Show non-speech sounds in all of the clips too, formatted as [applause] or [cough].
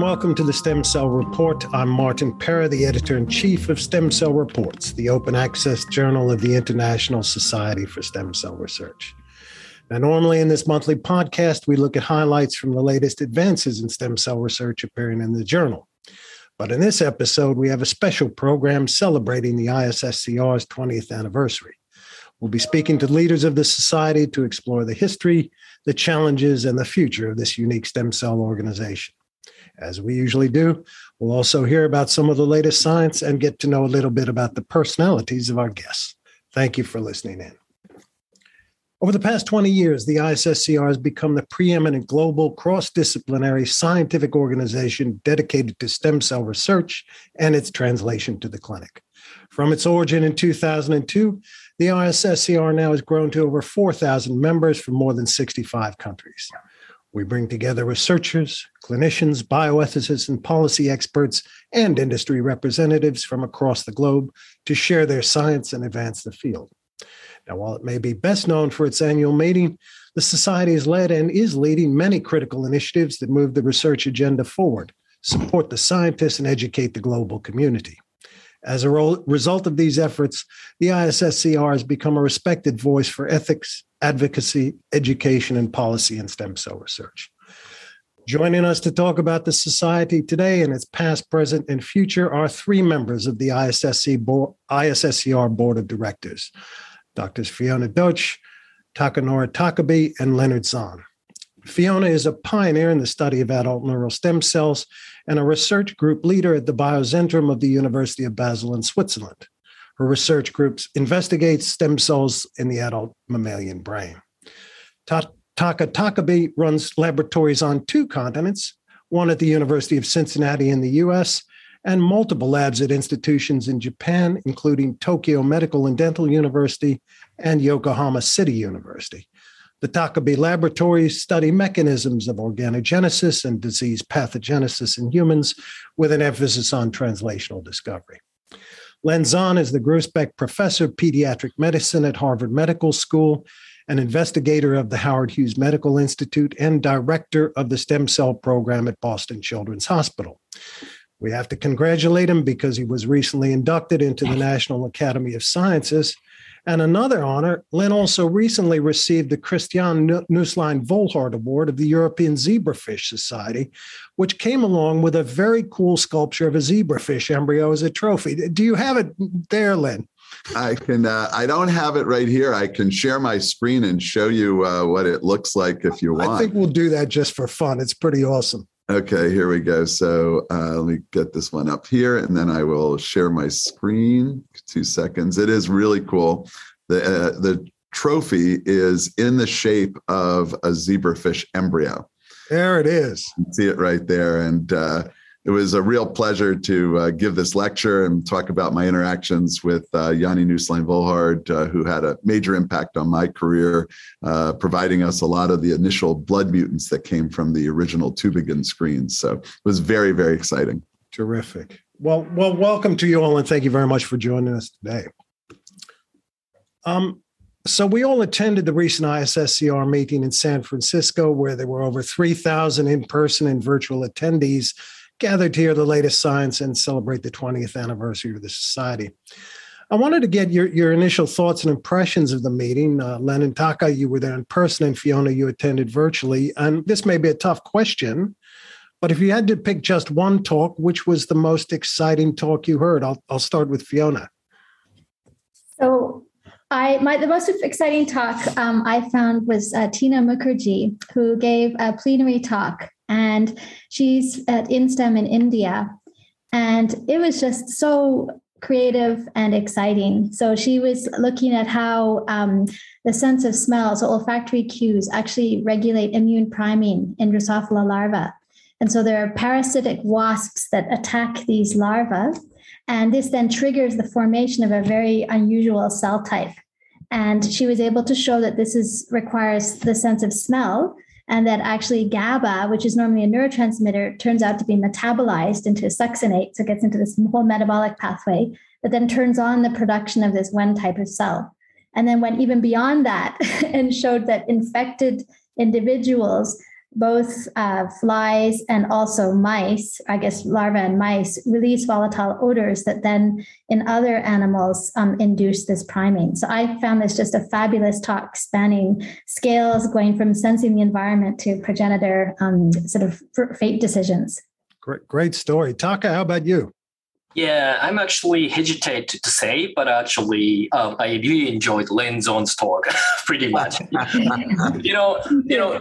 welcome to the Stem Cell Report. I'm Martin Pera, the editor in chief of Stem Cell Reports, the open access journal of the International Society for Stem Cell Research. Now, normally in this monthly podcast, we look at highlights from the latest advances in stem cell research appearing in the journal. But in this episode, we have a special program celebrating the ISSCR's 20th anniversary. We'll be speaking to leaders of the society to explore the history, the challenges, and the future of this unique stem cell organization. As we usually do, we'll also hear about some of the latest science and get to know a little bit about the personalities of our guests. Thank you for listening in. Over the past 20 years, the ISSCR has become the preeminent global cross disciplinary scientific organization dedicated to stem cell research and its translation to the clinic. From its origin in 2002, the ISSCR now has grown to over 4,000 members from more than 65 countries. We bring together researchers, clinicians, bioethicists, and policy experts, and industry representatives from across the globe to share their science and advance the field. Now, while it may be best known for its annual meeting, the Society has led and is leading many critical initiatives that move the research agenda forward, support the scientists, and educate the global community. As a result of these efforts, the ISSCR has become a respected voice for ethics, advocacy, education, and policy in stem cell research. Joining us to talk about the Society today and its past, present, and future are three members of the ISSC board, ISSCR Board of Directors. Doctors Fiona Doetsch, Takanori Takebe, and Leonard Zon. Fiona is a pioneer in the study of adult neural stem cells and a research group leader at the Biozentrum of the University of Basel in Switzerland. Her research groups investigates stem cells in the adult mammalian brain. Ta- Taka Takebe runs laboratories on two continents, one at the University of Cincinnati in the US and multiple labs at institutions in Japan, including Tokyo Medical and Dental University and Yokohama City University. The Takebe laboratories study mechanisms of organogenesis and disease pathogenesis in humans with an emphasis on translational discovery. Len Zon is the Grousbeck Professor of Pediatric Medicine at Harvard Medical School, an investigator of the Howard Hughes Medical Institute, and director of the stem cell program at Boston Children's Hospital. We have to congratulate him because he was recently inducted into the National Academy of Sciences. And another honor, Len also recently received the Christiane Nusslein Volhard Award of the European Zebrafish Society, which came along with a very cool sculpture of a zebrafish embryo as a trophy. Do you have it there, Len? I can. Uh, I don't have it right here. I can share my screen and show you uh, what it looks like if you want. I think we'll do that just for fun. It's pretty awesome. Okay, here we go. So uh, let me get this one up here, and then I will share my screen. Two seconds. It is really cool. The uh, the trophy is in the shape of a zebrafish embryo. There it is. see it right there, and uh, it was a real pleasure to uh, give this lecture and talk about my interactions with uh, Janni Nusslein Volhard, uh, who had a major impact on my career, uh, providing us a lot of the initial blood mutants that came from the original Tübingen screens. So it was very, very exciting. Terrific. Well, well, welcome to you all, and thank you very much for joining us today. Um, so we all attended the recent ISSCR meeting in San Francisco, where there were over 3,000 in-person and virtual attendees gathered to hear the latest science and celebrate the 20th anniversary of the Society. I wanted to get your, your initial thoughts and impressions of the meeting. Uh, Len and Taka, you were there in person, and Fiona, you attended virtually. And this may be a tough question, but if you had to pick just one talk, which was the most exciting talk you heard? I'll, I'll start with Fiona. So, I my the most exciting talk um, I found was uh, Tina Mukherjee, who gave a plenary talk and she's at INSTEM in India. And it was just so creative and exciting. So she was looking at how um, the sense of smell, so olfactory cues, actually regulate immune priming in Drosophila larvae. And so there are parasitic wasps that attack these larvae. And this then triggers the formation of a very unusual cell type. And she was able to show that this is requires the sense of smell and that actually GABA, which is normally a neurotransmitter, turns out to be metabolized into succinate. So it gets into this whole metabolic pathway that then turns on the production of this one type of cell. And then went even beyond that [laughs] and showed that infected individuals both uh, flies and also mice, I guess larvae and mice, release volatile odors that then in other animals um, induce this priming. So I found this just a fabulous talk spanning scales going from sensing the environment to progenitor um, sort of fate decisions. Great, great story. Taka, how about you? Yeah, I'm actually hesitate to say, but actually, um, I really enjoyed Len Zon's talk [laughs] pretty much. [laughs] you know, you know,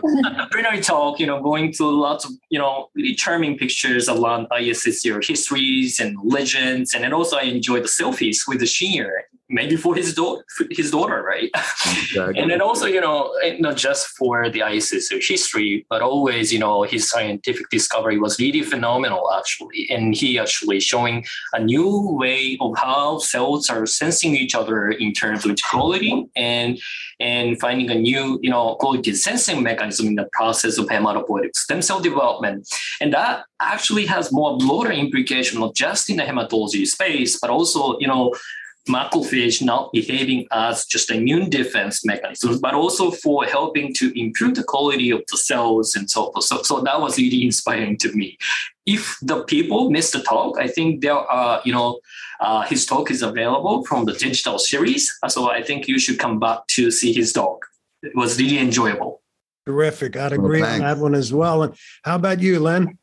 plenary talk. You know, going to lots of you know really charming pictures around ISSCR histories and legends, and then also I enjoyed the selfies with the senior maybe for his daughter, his daughter, right? Exactly. [laughs] and then also, you know, not just for the ISIS history, but always, you know, his scientific discovery was really phenomenal, actually, and he actually showing a new way of how cells are sensing each other in terms of quality and and finding a new, you know, quality sensing mechanism in the process of hematopoietic stem cell development, and that actually has more broader implication not just in the hematology space, but also, you know, macrophage not behaving as just immune defense mechanisms, but also for helping to improve the quality of the cells and so forth. So, so that was really inspiring to me. If the people missed the talk, I think there are, you know, uh, his talk is available from the digital series. So I think you should come back to see his talk. It was really enjoyable. Terrific. I'd agree well, on that one as well. And how about you, Len?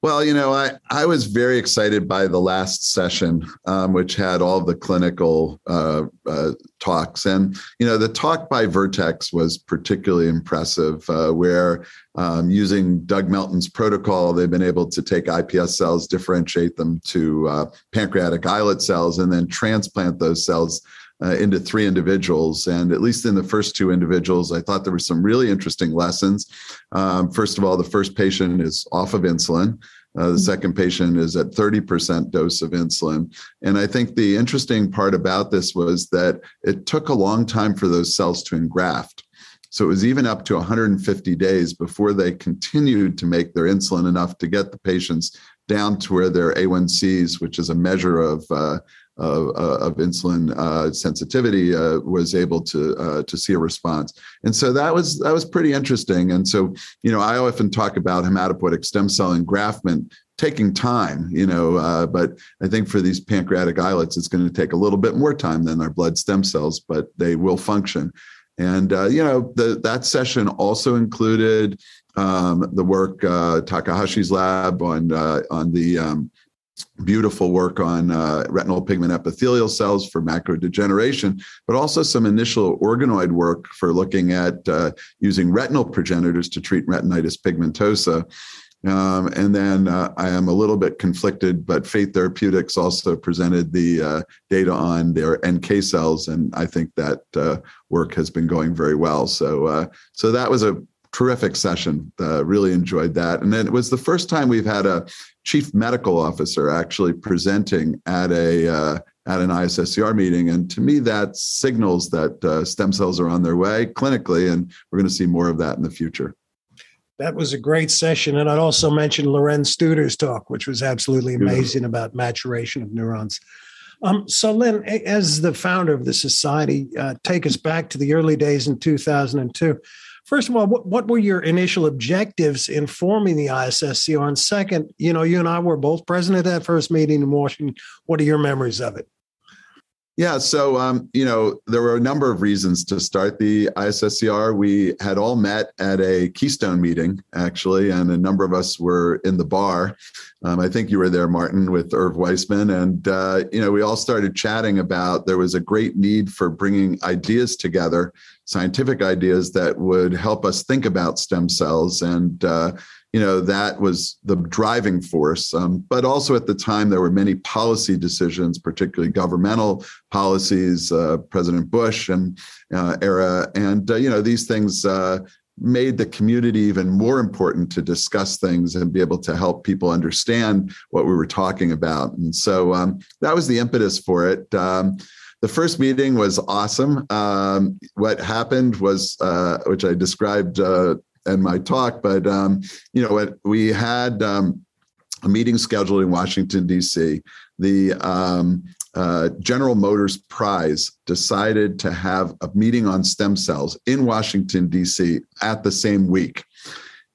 Well, you know, I, I was very excited by the last session, um, which had all the clinical uh, uh, talks. And, you know, the talk by Vertex was particularly impressive, uh, where um, using Doug Melton's protocol, they've been able to take iPS cells, differentiate them to uh, pancreatic islet cells, and then transplant those cells uh, into three individuals. And at least in the first two individuals, I thought there were some really interesting lessons. Um, first of all, the first patient is off of insulin. Uh, the mm-hmm. second patient is at 30% dose of insulin. And I think the interesting part about this was that it took a long time for those cells to engraft. So it was even up to 150 days before they continued to make their insulin enough to get the patients down to where their A1Cs, which is a measure of uh, of, uh, of insulin uh, sensitivity uh, was able to uh, to see a response, and so that was that was pretty interesting. And so, you know, I often talk about hematopoietic stem cell engraftment taking time, you know, uh, but I think for these pancreatic islets, it's going to take a little bit more time than our blood stem cells, but they will function. And uh, you know, the, that session also included um, the work Takahashi's lab on on the um, beautiful work on uh, retinal pigment epithelial cells for macular degeneration, but also some initial organoid work for looking at uh, using retinal progenitors to treat retinitis pigmentosa. Um, and then uh, I am a little bit conflicted, but Fate Therapeutics also presented the uh, data on their NK cells, and I think that uh, work has been going very well. So, uh, so that was a terrific session. Uh, really enjoyed that. And then it was the first time we've had a chief medical officer actually presenting at a uh, at an ISSCR meeting, and to me that signals that uh, stem cells are on their way clinically, and we're going to see more of that in the future. That was a great session, and I'd also mention Lorenz Studer's talk, which was absolutely amazing about maturation of neurons. Um, so, Len, as the founder of the society, uh, take us back to the early days in 2002 first of all, what, what were your initial objectives in forming the ISSCR? And second, you know, you and I were both present at that first meeting in Washington. What are your memories of it? Yeah, so um, you know there were a number of reasons to start the ISSCR. We had all met at a Keystone meeting actually, and a number of us were in the bar. Um, I think you were there, Martin, with Irv Weissman, and uh, you know we all started chatting about there was a great need for bringing ideas together, scientific ideas that would help us think about stem cells and. Uh, you know that was the driving force. Um, but also at the time there were many policy decisions particularly governmental policies uh, president bush and uh, era. And uh, you know these things uh, made the community even more important to discuss things and be able to help people understand what we were talking about. And so um, that was the impetus for it. Um, the first meeting was awesome. Um, what happened was, uh, which I described uh, and my talk, but um, you know, we had um, a meeting scheduled in Washington D.C. The um, uh, General Motors Prize decided to have a meeting on stem cells in Washington D.C. at the same week.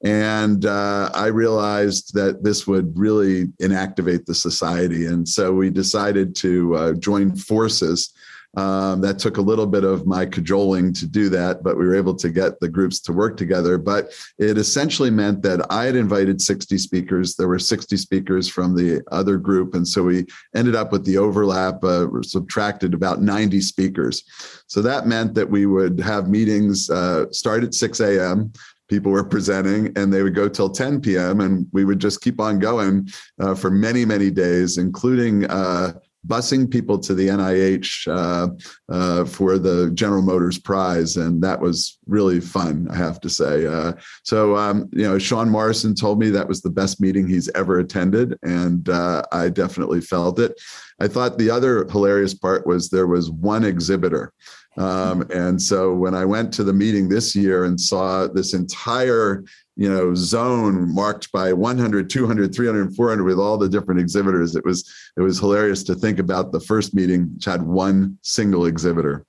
And uh, I realized that this would really inactivate the society. And so we decided to uh, join forces um, that took a little bit of my cajoling to do that, but we were able to get the groups to work together. But it essentially meant that I had invited 60 speakers. There were 60 speakers from the other group. And so we ended up with the overlap, uh, subtracted about 90 speakers. So that meant that we would have meetings uh, start at 6 a.m people were presenting and they would go till 10 p.m and we would just keep on going uh, for many many days including uh, busing people to the NIH uh, uh, for the General Motors Prize, and that was really fun. I have to say. Uh, so, um, you know, Sean Morrison told me that was the best meeting he's ever attended, and uh, I definitely felt it. I thought the other hilarious part was there was one exhibitor. Um, and so when I went to the meeting this year and saw this entire you know zone marked by 100 200 300 400 with all the different exhibitors it was it was hilarious to think about the first meeting which had one single exhibitor.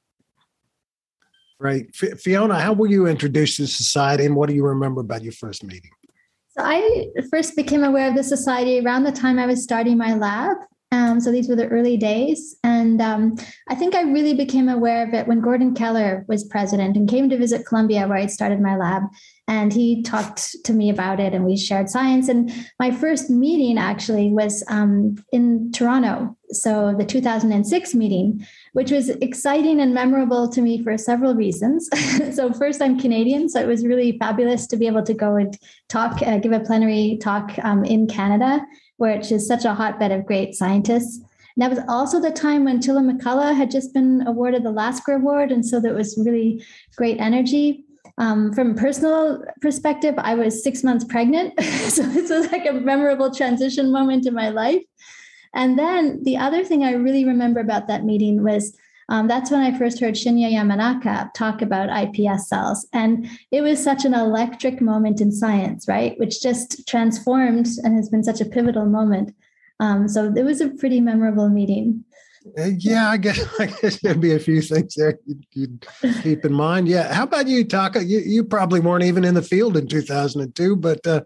Right. F- fiona how were you introduced to society and what do you remember about your first meeting? So i first became aware of the society around the time i was starting my lab um, so these were the early days. And um, I think I really became aware of it when Gordon Keller was president and came to visit Columbia, where I'd started my lab. And he talked to me about it and we shared science. And my first meeting actually was um, in toronto. So the 2006 meeting which was exciting and memorable to me for several reasons. [laughs] So first i'm canadian so it was really fabulous to be able to go and talk uh, give a plenary talk um, in canada which is such a hotbed of great scientists and that was also the time when Tilla McCulloch had just been awarded the Lasker Award. And so there was really great energy. Um, from a personal perspective, I was six months pregnant. [laughs] so this was like a memorable transition moment in my life. And then the other thing I really remember about that meeting was um, that's when I first heard Shinya Yamanaka talk about iPS cells. And it was such an electric moment in science, right? Which just transformed and has been such a pivotal moment. Um, so it was a pretty memorable meeting. Uh, yeah, I guess [laughs] I guess there'd be a few things there you'd, you'd keep in mind. Yeah, how about you, Taka? You you probably weren't even in the field in 2002, but uh,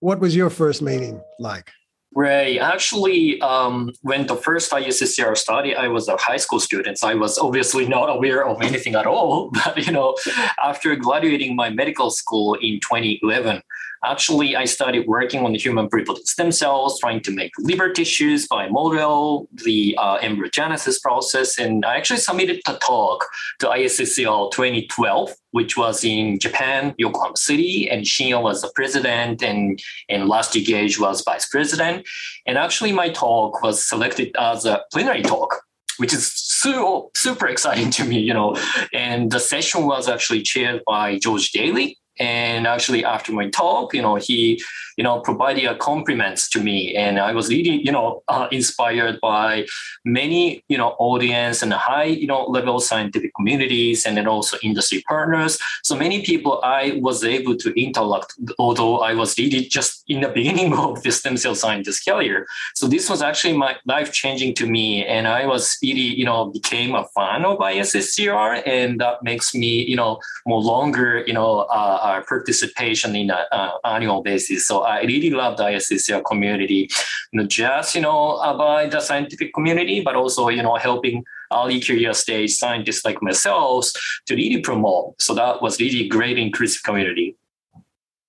what was your first meeting like? Right. Actually, um, when the first ISSCR study, I was a high school student. So I was obviously not aware of anything at all. [laughs] But you know, after graduating my medical school in 2011, Actually, I started working on the human pluripotent stem cells, trying to make liver tissues by model the uh, embryogenesis process. And I actually submitted a talk to ISSCR 2012, which was in Japan, Yokohama City, and Shinya was the president, and, and Rusty Gage was vice president. And actually, my talk was selected as a plenary talk which is so super exciting to me, you know. And the session was actually chaired by George Daley, and actually, after my talk, you know, he, you know, provided a compliments to me, and I was really, you know, uh, inspired by many, you know, audience and high, you know, level scientific communities, and then also industry partners. So many people I was able to interact, although I was really just in the [laughs] beginning of the stem cell scientist career. So this was actually my life changing to me, and I was really, you know, became a fan of ISSCR, and that makes me, you know, more longer, you know. Uh, uh, participation in an uh, annual basis. So I really love the ISSCR community, not just you know about the scientific community, but also you know helping early career stage scientists like myself to really promote. So that was really great inclusive community.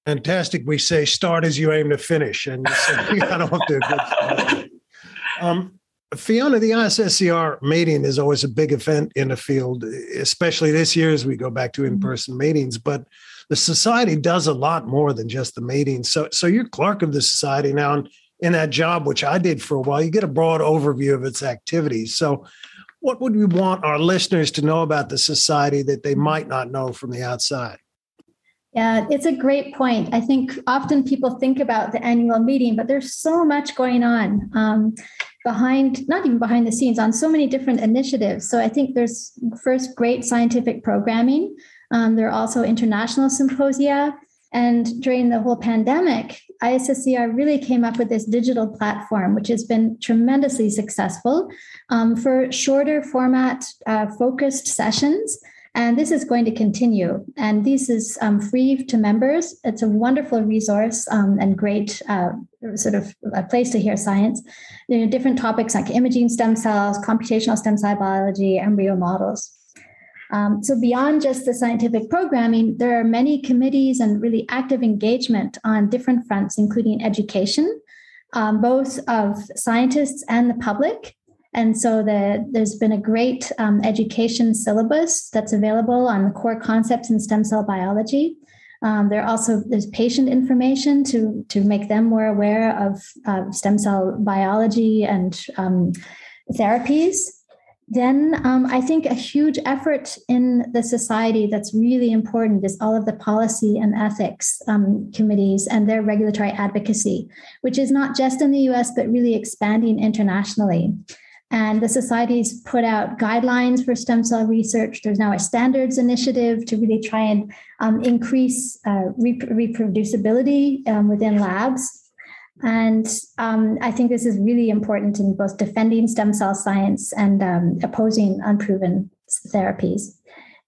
Fantastic. We say start as you aim to finish, and you got off to a good. Um, Fiona, the ISSCR meeting is always a big event in the field, especially this year as we go back to in-person meetings. But the society does a lot more than just the meetings. So, so you're clerk of the society now, and in that job, which I did for a while, you get a broad overview of its activities. So, what would we want our listeners to know about the society that they might not know from the outside? Yeah, it's a great point. I think often people think about the annual meeting, but there's so much going on um, behind, not even behind the scenes, on so many different initiatives. So I think there's first great scientific programming. Um, there are also international symposia. And during the whole pandemic, ISSCR really came up with this digital platform, which has been tremendously successful um, for shorter format uh, focused sessions And this is going to continue. And this is um, free to members. It's a wonderful resource um, and great uh, sort of a place to hear science. There are different topics like imaging stem cells, computational stem cell biology, embryo models. Um, so beyond just the scientific programming, there are many committees and really active engagement on different fronts, including education, um, both of scientists and the public. And so the, there's been a great um, education syllabus that's available on the core concepts in stem cell biology. Um, there also there's patient information to to make them more aware of uh, stem cell biology and um, therapies. Then um, I think a huge effort in the society that's really important is all of the policy and ethics um, committees and their regulatory advocacy, which is not just in the US, but really expanding internationally. And the society's put out guidelines for stem cell research. There's now a standards initiative to really try and um, increase uh, rep- reproducibility um, within labs. And um, I think this is really important in both defending stem cell science and um, opposing unproven therapies.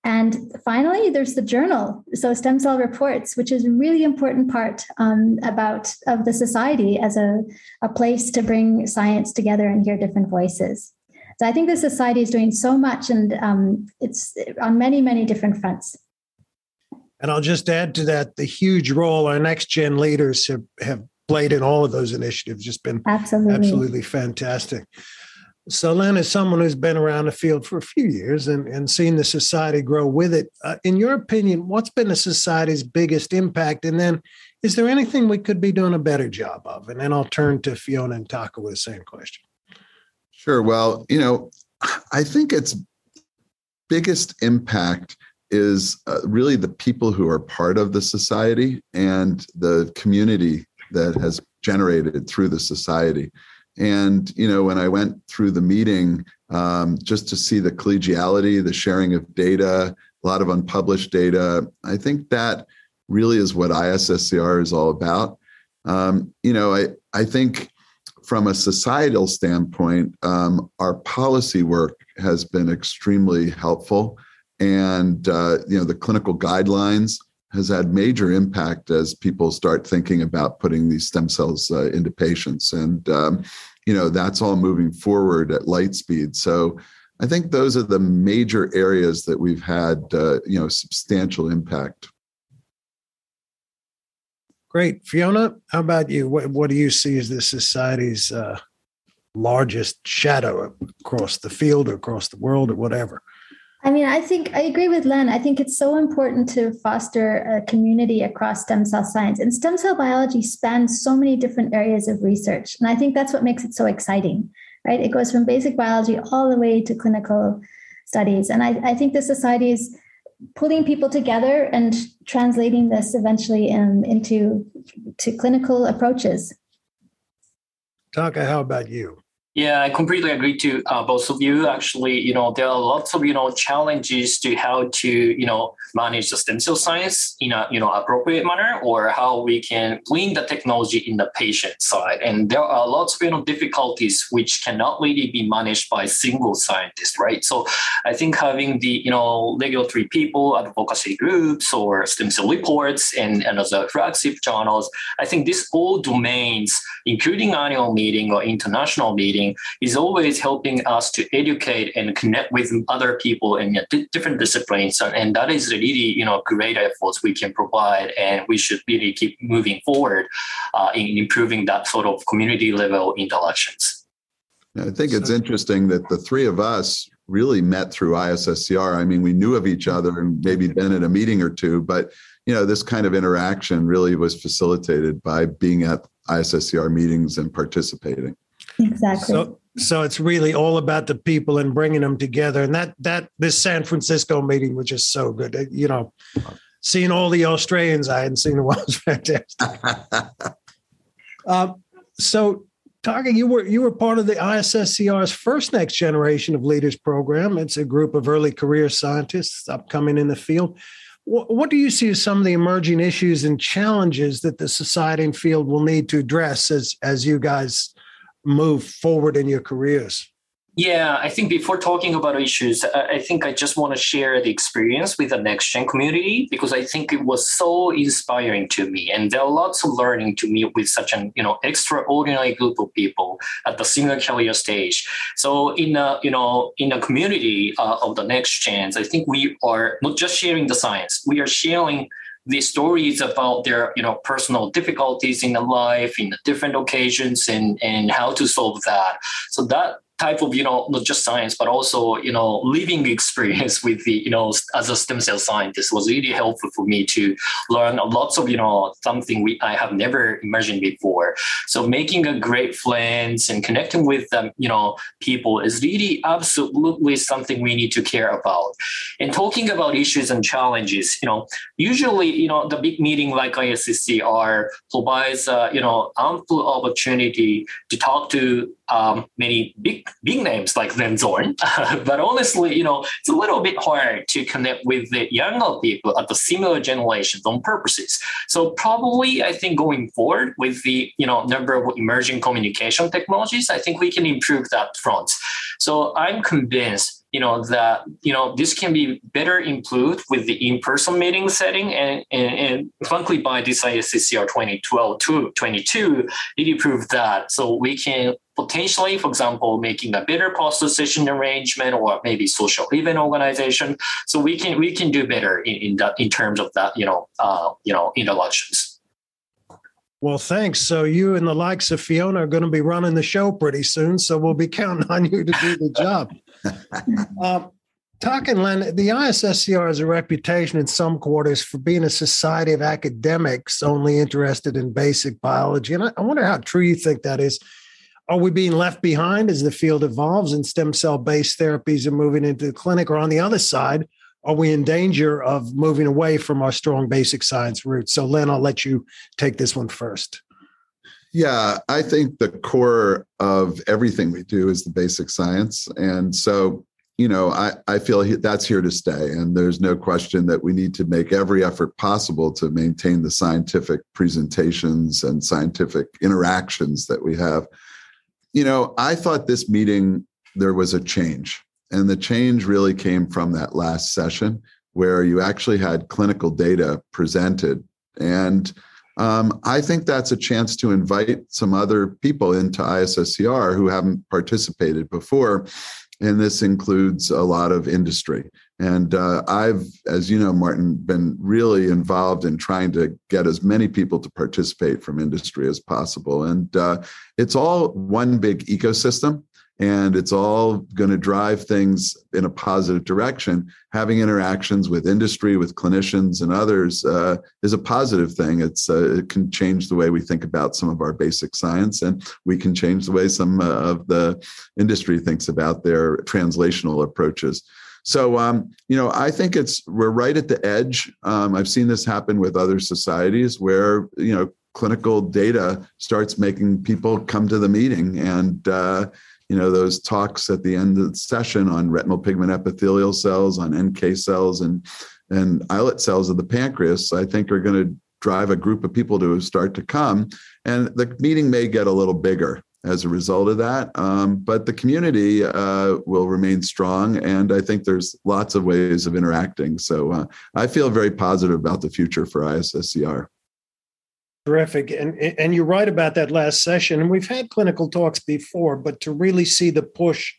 And finally, there's the journal, so stem cell reports, which is a really important part um, about of the society as a, a place to bring science together and hear different voices. So I think the society is doing so much, and um, it's on many, many different fronts. And I'll just add to that the huge role our next gen leaders have, have played in all of those initiatives. Just been absolutely, absolutely fantastic. So, Len, as someone who's been around the field for a few years and, and seen the society grow with it, uh, in your opinion, what's been the society's biggest impact? And then, is there anything we could be doing a better job of? And then I'll turn to Fiona and Taka with the same question. Sure. Well, you know, I think its biggest impact is uh, really the people who are part of the society and the community that has generated through the society. And you know, when I went through the meeting, um, just to see the collegiality, the sharing of data, a lot of unpublished data, I think that really is what ISSCR is all about. Um, you know, I I think from a societal standpoint, um, our policy work has been extremely helpful, and uh, you know, the clinical guidelines has had major impact as people start thinking about putting these stem cells uh, into patients. And um, you know that's all moving forward at light speed. So i think those are the major areas that we've had uh, you know substantial impact. Great. Fiona how about you? What, what do you see as the society's uh, largest shadow across the field or across the world or whatever I mean, I think I agree with Len. I think it's so important to foster a community across stem cell science. And stem cell biology spans so many different areas of research. And I think that's what makes it so exciting, right? It goes from basic biology all the way to clinical studies. And I, I think the society is pulling people together and translating this eventually in, into to clinical approaches. Taka, how about you? Yeah, I completely agree to uh, both of you. Actually, you know, there are lots of you know challenges to how to you know manage the stem cell science in a you know appropriate manner, or how we can bring the technology in the patient side. And there are lots of you know difficulties which cannot really be managed by single scientist, right? So, I think having the you know regulatory people, advocacy groups, or stem cell reports, and and other flagship journals, I think these all domains, including annual meeting or international meeting is always helping us to educate and connect with other people in different disciplines. And that is really, you know, great efforts we can provide. And we should really keep moving forward uh, in improving that sort of community level interactions. I think it's interesting that the three of us really met through ISSCR. I mean, we knew of each other and maybe been at a meeting or two, but you know, this kind of interaction really was facilitated by being at ISSCR meetings and participating. Exactly. So, so it's really all about the people and bringing them together. And that that this San Francisco meeting was just so good. You know, seeing all the Australians I hadn't seen in a while was fantastic. uh, [laughs] so, Taka, you were you were part of the ISSCR's first next generation of leaders program. It's a group of early career scientists upcoming in the field. What, what do you see as some of the emerging issues and challenges that the society and field will need to address as as you guys move forward in your careers? Yeah, I think before talking about issues, I think I just want to share the experience with the next gen community because I think it was so inspiring to me, and there are lots of learning to meet with such an you know extraordinary group of people at the similar career stage. So in a you know in a community uh, of the next gens, I think we are not just sharing the science, we are sharing the stories about their you know personal difficulties in life in different occasions and and how to solve that. So that type of you know not just science but also you know living [laughs] experience with the you know as a stem cell scientist was really helpful for me to learn a lots of you know something we I have never imagined before. So making a great friends and connecting with them you know people is really absolutely something we need to care about. And talking about issues and challenges, you know, usually you know the big meeting like ISSCR provides uh, you know ample opportunity to talk to um, many big big names like Len Zon. [laughs] but honestly, you know, it's a little bit hard to connect with the younger people at the similar generations on purposes. So probably, I think going forward with the you know number of emerging communication technologies, I think we can improve that front. So I'm convinced you know that you know this can be better improved with the in-person meeting setting and, and, and frankly by this ISSCR 2012 to 22 it improved that so we can potentially for example making a better post session arrangement or maybe social event organization so we can we can do better in, in that in terms of that you know uh, you know interactions well, thanks. So you and the likes of Fiona are going to be running the show pretty soon. So we'll be counting on you to do the job. [laughs] [laughs] uh, talking, Len, the ISSCR has a reputation in some quarters for being a society of academics only interested in basic biology. And I, I wonder how true you think that is. Are we being left behind as the field evolves and stem cell based therapies are moving into the clinic? Or on the other side, are we in danger of moving away from our strong basic science roots? So, Len, I'll let you take this one first. Yeah, I think the core of everything we do is the basic science. And so, you know, I, I feel that's here to stay. And there's no question that we need to make every effort possible to maintain the scientific presentations and scientific interactions that we have. You know, I thought this meeting, there was a change. And the change really came from that last session where you actually had clinical data presented. And um, I think that's a chance to invite some other people into ISSCR who haven't participated before. And this includes a lot of industry. And uh, I've, as you know, Martin, been really involved in trying to get as many people to participate from industry as possible. And uh, it's all one big ecosystem and it's all going to drive things in a positive direction. Having interactions with industry, with clinicians, and others uh, is a positive thing. It's uh, it can change the way we think about some of our basic science, and we can change the way some uh, of the industry thinks about their translational approaches. So, um, you know, I think it's we're right at the edge. Um, I've seen this happen with other societies where you know clinical data starts making people come to the meeting and uh, you know those talks at the end of the session on retinal pigment epithelial cells on nk cells and and islet cells of the pancreas i think are going to drive a group of people to start to come. And the meeting may get a little bigger as a result of that um, but the community uh, will remain strong and i think there's lots of ways of interacting. So uh, i feel very positive about the future for isscr Terrific. And, and you're right about that last session. And we've had clinical talks before, but to really see the push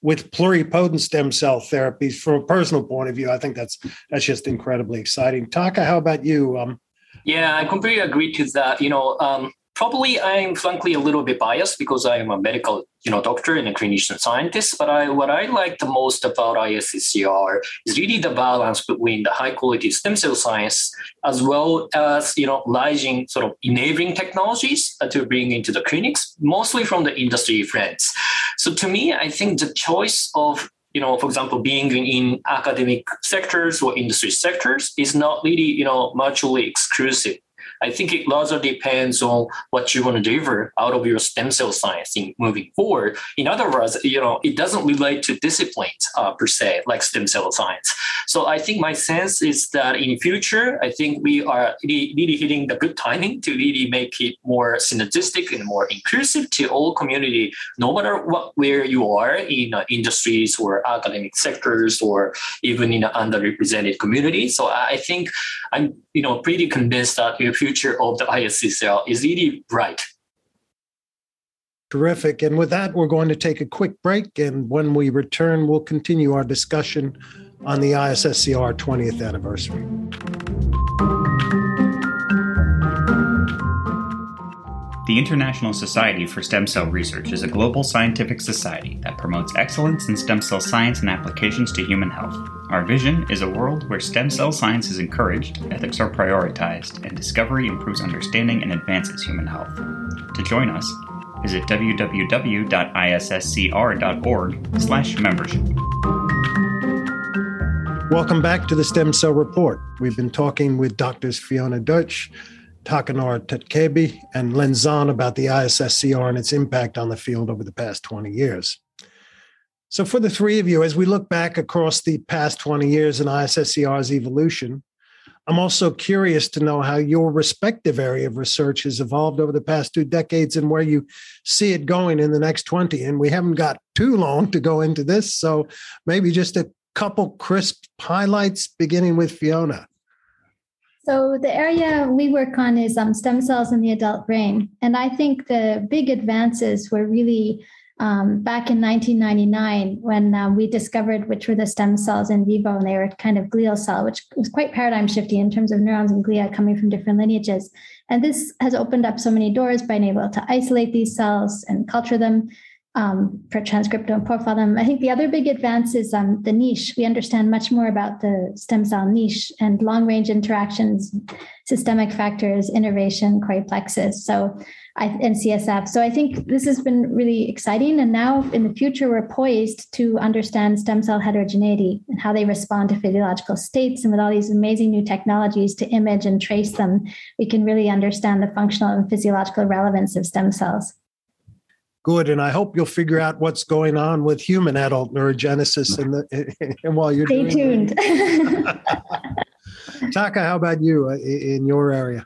with pluripotent stem cell therapies from a personal point of view, I think that's that's just incredibly exciting. Taka, how about you? Um, yeah, I completely agree to that. You know, um, probably I'm frankly a little bit biased because I am a medical, you know, doctor and a clinician scientist. But I, what I like the most about ISSCR is really the balance between the high quality stem cell science as well as, you know, leveraging sort of enabling technologies uh, to bring into the clinics, mostly from the industry friends. So to me, I think the choice of you know, for example, being in academic sectors or industry sectors is not really, you know, mutually exclusive I think it largely depends on what you want to deliver out of your stem cell science in moving forward. In other words, you know, it doesn't relate to disciplines uh, per se, like stem cell science. So I think my sense is that in future, I think we are really, hitting the good timing to really make it more synergistic and more inclusive to all community, no matter what where you are in uh, industries or academic sectors or even in underrepresented community. So I think I'm you know pretty convinced that the future of the ISSCR is really bright. Terrific. And with that, we're going to take a quick break. And when we return, we'll continue our discussion on the ISSCR 20th anniversary. The International Society for Stem Cell Research is a global scientific society that promotes excellence in stem cell science and applications to human health. Our vision is a world where stem cell science is encouraged, ethics are prioritized, and discovery improves understanding and advances human health. To join us, visit www.isscr.org/membership. Welcome back to the Stem Cell Report. We've been talking with Doctors Fiona Doetsch, Takanori Takebe and Len Zon about the ISSCR and its impact on the field over the past 20 years. So, for the three of you, as we look back across the past 20 years in ISSCR's evolution, I'm also curious to know how your respective area of research has evolved over the past two decades and where you see it going in the next 20. And we haven't got too long to go into this. So, maybe just a couple crisp highlights, beginning with Fiona. So the area we work on is um, stem cells in the adult brain, and I think the big advances were really um, back in 1999 when um, we discovered which were the stem cells in vivo, and they were kind of glial cell, which was quite paradigm shifting in terms of neurons and glia coming from different lineages. And this has opened up so many doors by being able to isolate these cells and culture them um, for transcriptome profile them. I think the other big advance is um, the niche. We understand much more about the stem cell niche and long range interactions, systemic factors, innervation, plexus. So, and CSF. So I think this has been really exciting. And now in the future, we're poised to understand stem cell heterogeneity and how they respond to physiological states. And with all these amazing new technologies to image and trace them, we can really understand the functional and physiological relevance of stem cells good. And I hope you'll figure out what's going on with human adult neurogenesis and, the, [laughs] and while you're stay tuned. [laughs] Taka, how about you uh, in your area?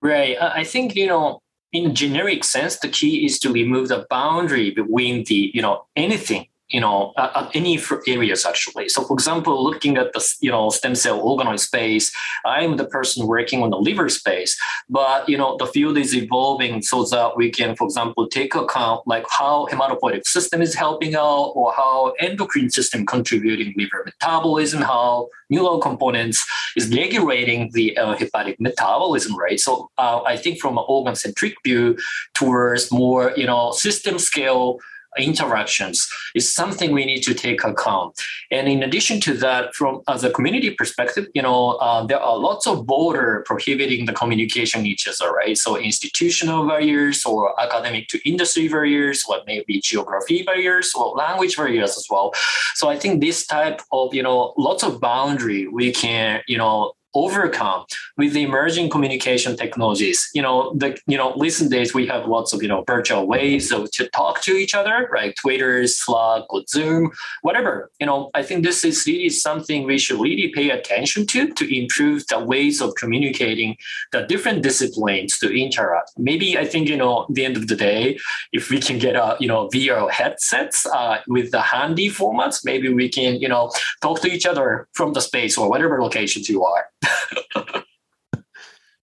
Right. I think you know in generic sense, the key is to remove the boundary between the, you know, anything you know, at, any areas actually. So, for example, looking at the you know stem cell organoid space, I'm the person working on the liver space, but you know the field is evolving so that we can, for example, take account like how hematopoietic system is helping out, or how endocrine system contributing liver metabolism, how neural components is regulating the uh, hepatic metabolism rate. So, uh, I think from an organ centric view towards more you know system scale interactions is something we need to take account. And in addition to that, from as a community perspective, you know, uh, there are lots of border prohibiting the communication each other, right? So institutional barriers or academic to industry barriers, what may be geography barriers or language barriers as well. So I think this type of, you know, lots of boundary we can, you know, overcome with the emerging communication technologies. You know, the you know, recent days we have lots of you know virtual ways of to talk to each other, right? Twitter, Slack, or Zoom, whatever. You know, I think this is really something we should really pay attention to to improve the ways of communicating the different disciplines to interact. Maybe I think you know, the end of the day, if we can get a you know VR headsets uh, with the handy formats, maybe we can you know talk to each other from the space or whatever locations you are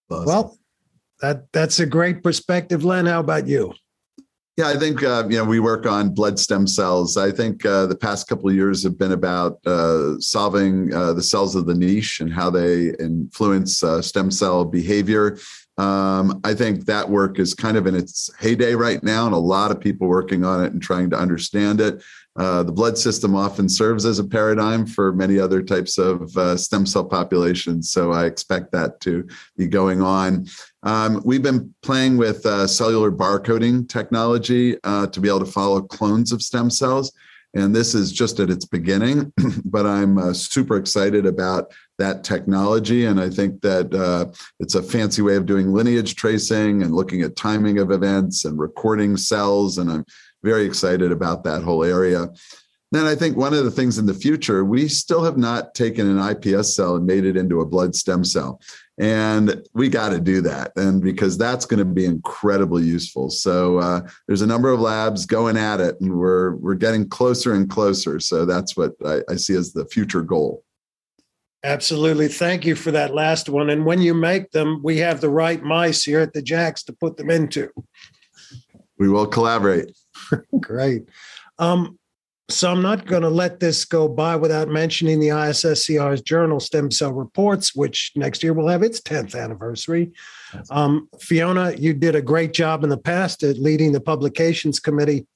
well, that that's a great perspective, Len. How about you? Yeah, I think uh, you know we work on blood stem cells. I think uh, the past couple of years have been about uh, solving uh, the cells of the niche and how they influence uh, stem cell behavior. Um, I think that work is kind of in its heyday right now, and a lot of people working on it and trying to understand it. Uh, the blood system often serves as a paradigm for many other types of uh, stem cell populations. So I expect that to be going on. Um, we've been playing with uh, cellular barcoding technology uh, to be able to follow clones of stem cells. And this is just at its beginning, [clears throat] but I'm uh, super excited about that technology. And I think that uh, it's a fancy way of doing lineage tracing and looking at timing of events and recording cells. And I'm very excited about that whole area. Then I think one of the things in the future, we still have not taken an iPS cell and made it into a blood stem cell. And we got to do that. And because that's going to be incredibly useful. So uh, there's a number of labs going at it and we're, we're getting closer and closer. So that's what I, I see as the future goal. Absolutely. Thank you for that last one. And when you make them, we have the right mice here at the Jax to put them into. We will collaborate. [laughs] Great. Um, so I'm not going to let this go by without mentioning the ISSCR's journal Stem Cell Reports, which next year will have its 10th anniversary. Um, Fiona, you did a great job in the past at leading the publications committee.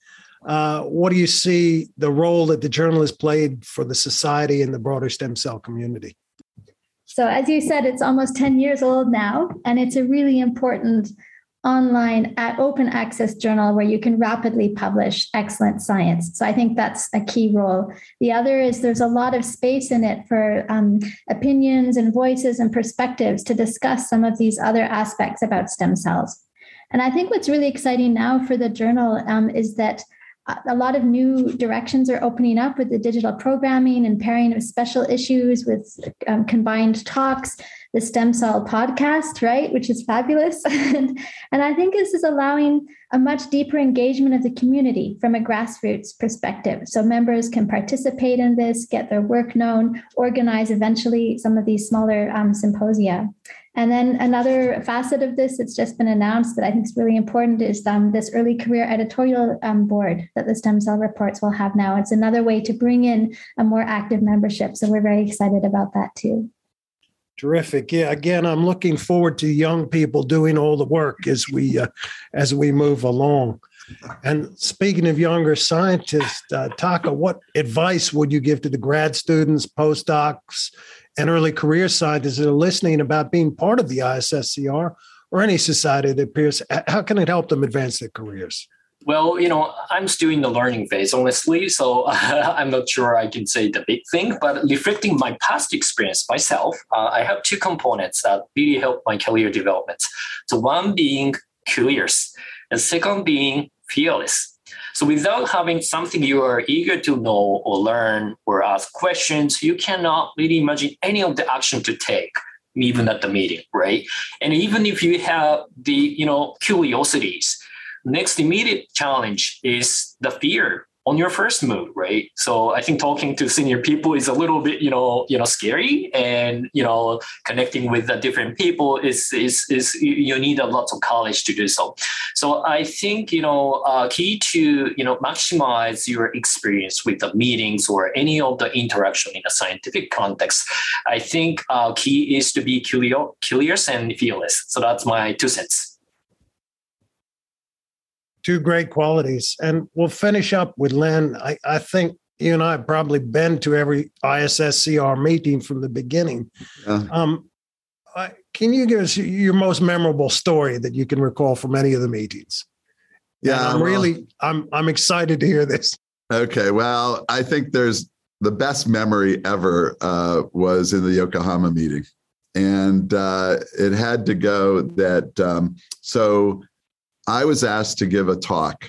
Uh, what do you see the role that the journal has played for the society and the broader stem cell community? So, as you said, it's almost 10 years old now, and it's a really important online at open access journal where you can rapidly publish excellent science. So I think that's a key role. The other is there's a lot of space in it for um, opinions and voices and perspectives to discuss some of these other aspects about stem cells. And I think what's really exciting now for the journal um, is that a lot of new directions are opening up with the digital programming and pairing of special issues with um, combined talks the stem cell podcast right which is fabulous. [laughs] And, and i think this is allowing a much deeper engagement of the community from a grassroots perspective. So members can participate in this get their work known organize eventually some of these smaller um, symposia and then another facet of this that's just been announced that I think is really important is um, this early career editorial um, board that the stem cell reports will have now. It's another way to bring in a more active membership. So we're very excited about that too. Terrific. Yeah. Again, I'm looking forward to young people doing all the work as we uh, as we move along. And speaking of younger scientists, uh, Taka, what advice would you give to the grad students, postdocs, and early career scientists that are listening about being part of the ISSCR or any society that appears, how can it help them advance their careers? Well, you know, I'm still in the learning phase, honestly. So uh, [laughs] I'm not sure I can say the big thing, but reflecting my past experience myself, uh, I have two components that really help my career development. So one being curious, and second being fearless. So without having something you are eager to know or learn or ask questions, you cannot really imagine any of the action to take even at the meeting, right? And even if you have the, you know, curiosities, next immediate challenge is the fear on your first move, right? So I think talking to senior people is a little bit, you know, you know, scary, and you know, connecting with the different people is is is you need a lot of college to do so. So I think you know, uh, key to you know maximize your experience with the meetings or any of the interaction in a scientific context. I think uh, key is to be curious, curious and fearless. So that's my two cents two great qualities. And we'll finish up with Len. I, I think you and I have probably been to every ISSCR meeting from the beginning. Yeah. Um, can you give us your most memorable story that you can recall from any of the meetings? Yeah, and I'm well, really, I'm, I'm excited to hear this. Okay, well, I think there's the best memory ever uh, was in the Yokohama meeting, and uh, it had to go that um, so I was asked to give a talk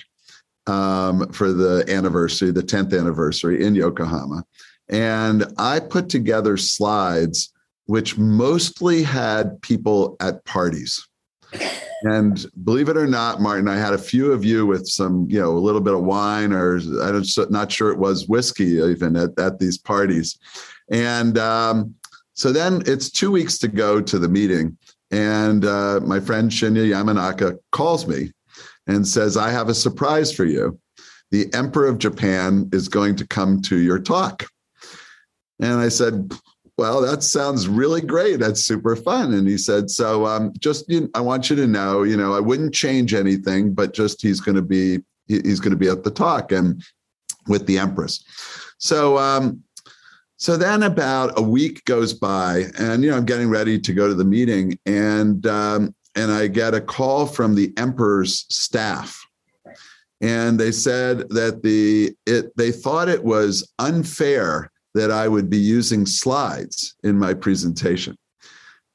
um, for the anniversary, the 10th anniversary in Yokohama. And I put together slides which mostly had people at parties. And believe it or not, Martin, I had a few of you with some, you know, a little bit of wine, or I'm not sure it was whiskey even at, at these parties. And um, so then it's two weeks to go to the meeting. And uh, my friend Shinya Yamanaka calls me and says, I have a surprise for you. The Emperor of Japan is going to come to your talk. And I said, well, that sounds really great. That's super fun. And he said, so um, just, you know, I want you to know, you know, I wouldn't change anything, but just he's going to be, he's going to be at the talk and with the Empress. So, um, so then about a week goes by, and you know I'm getting ready to go to the meeting, and um, and I get a call from the emperor's staff, and they said that the it they thought it was unfair that I would be using slides in my presentation.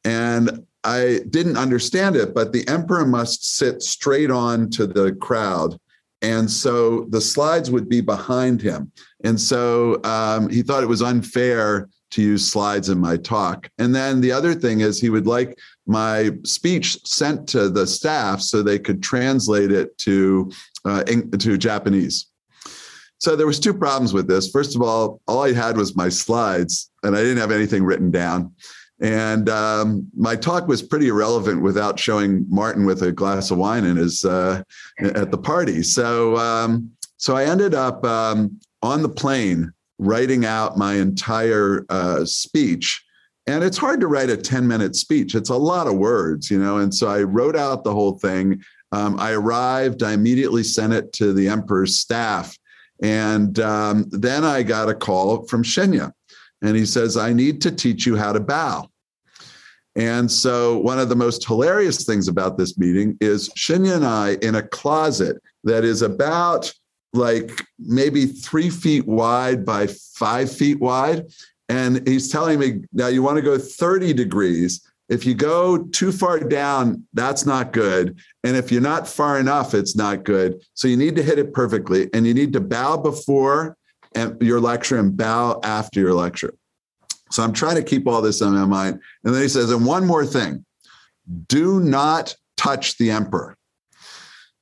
And I didn't understand it, but the emperor must sit straight on to the crowd. And so the slides would be behind him. And so um, he thought it was unfair to use slides in my talk. And then the other thing is, he would like my speech sent to the staff so they could translate it to uh, to Japanese. So there was two problems with this. First of all, all I had was my slides, and I didn't have anything written down. And um, my talk was pretty irrelevant without showing Martin with a glass of wine in his uh, at the party. So um, so I ended up um, on the plane writing out my entire uh, speech. And it's hard to write a 10 minute speech. It's a lot of words, you know. And so I wrote out the whole thing. Um, I arrived, I immediately sent it to the emperor's staff. And um, then I got a call from Shinya. And he says, I need to teach you how to bow. And so, one of the most hilarious things about this meeting is Shinya and I in a closet that is about like maybe three feet wide by five feet wide. And he's telling me, now you want to go 30 degrees. If you go too far down, that's not good. And if you're not far enough, it's not good. So you need to hit it perfectly. And you need to bow before your lecture and bow after your lecture. So I'm trying to keep all this in my mind. And then he says, and one more thing do not touch the emperor.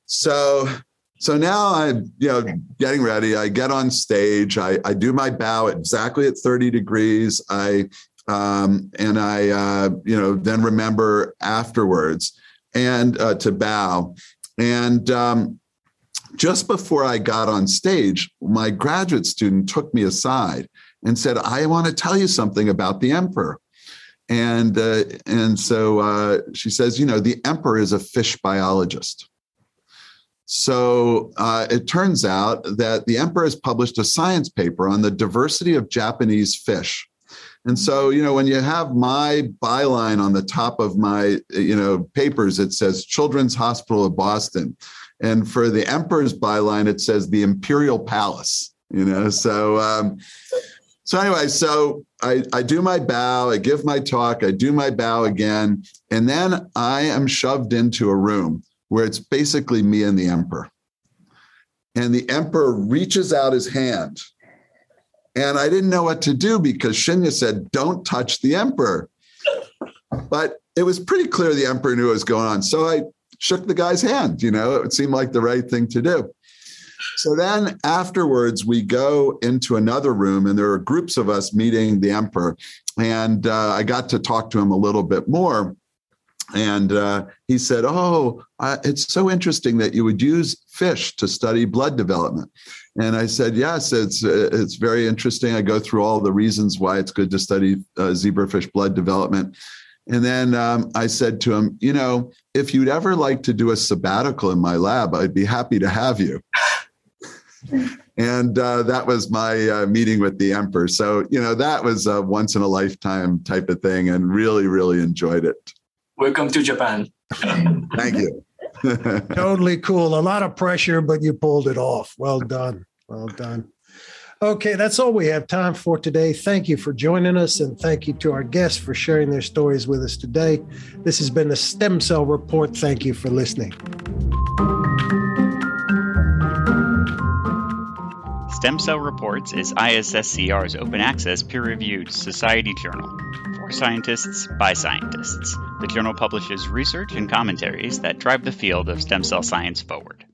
So so now I'm, you know, getting ready. I get on stage. I, I do my bow exactly at 30 degrees. I um, and I, uh, you know, then remember afterwards and uh, to bow. And um, just before I got on stage, my graduate student took me aside and said, "I want to tell you something about the emperor." And uh, and so uh, she says, "You know, the emperor is a fish biologist." So uh, it turns out that the emperor has published a science paper on the diversity of Japanese fish. And so, you know, when you have my byline on the top of my, you know, papers, it says Children's Hospital of Boston. And for the emperor's byline, it says the Imperial Palace, you know. So, um, so anyway, so I, I do my bow, I give my talk, I do my bow again, and then I am shoved into a room where it's basically me and the emperor. And the emperor reaches out his hand. And I didn't know what to do because Shinya said, don't touch the emperor. But it was pretty clear the emperor knew what was going on. So I shook the guy's hand, you know, it seemed like the right thing to do. So then afterwards, we go into another room, and there are groups of us meeting the emperor. And uh, I got to talk to him a little bit more and uh, he said, "Oh, it's so interesting that you would use fish to study blood development." And I said, "Yes, it's uh, it's very interesting. I go through all the reasons why it's good to study uh, zebrafish blood development." And then um, I said to him, "You know, if you'd ever like to do a sabbatical in my lab, I'd be happy to have you." [laughs] and uh, that was my uh, meeting with the emperor. So you know, that was a once in a lifetime type of thing, and really, really enjoyed it. Welcome to Japan. [laughs] Thank you. [laughs] totally cool. A lot of pressure, but you pulled it off. Well done. Well done. Okay, that's all we have time for today. Thank you for joining us, and thank you to our guests for sharing their stories with us today. This has been the Stem Cell Report. Thank you for listening. Stem Cell Reports is ISSCR's open access peer reviewed society journal for scientists by scientists. The journal publishes research and commentaries that drive the field of stem cell science forward.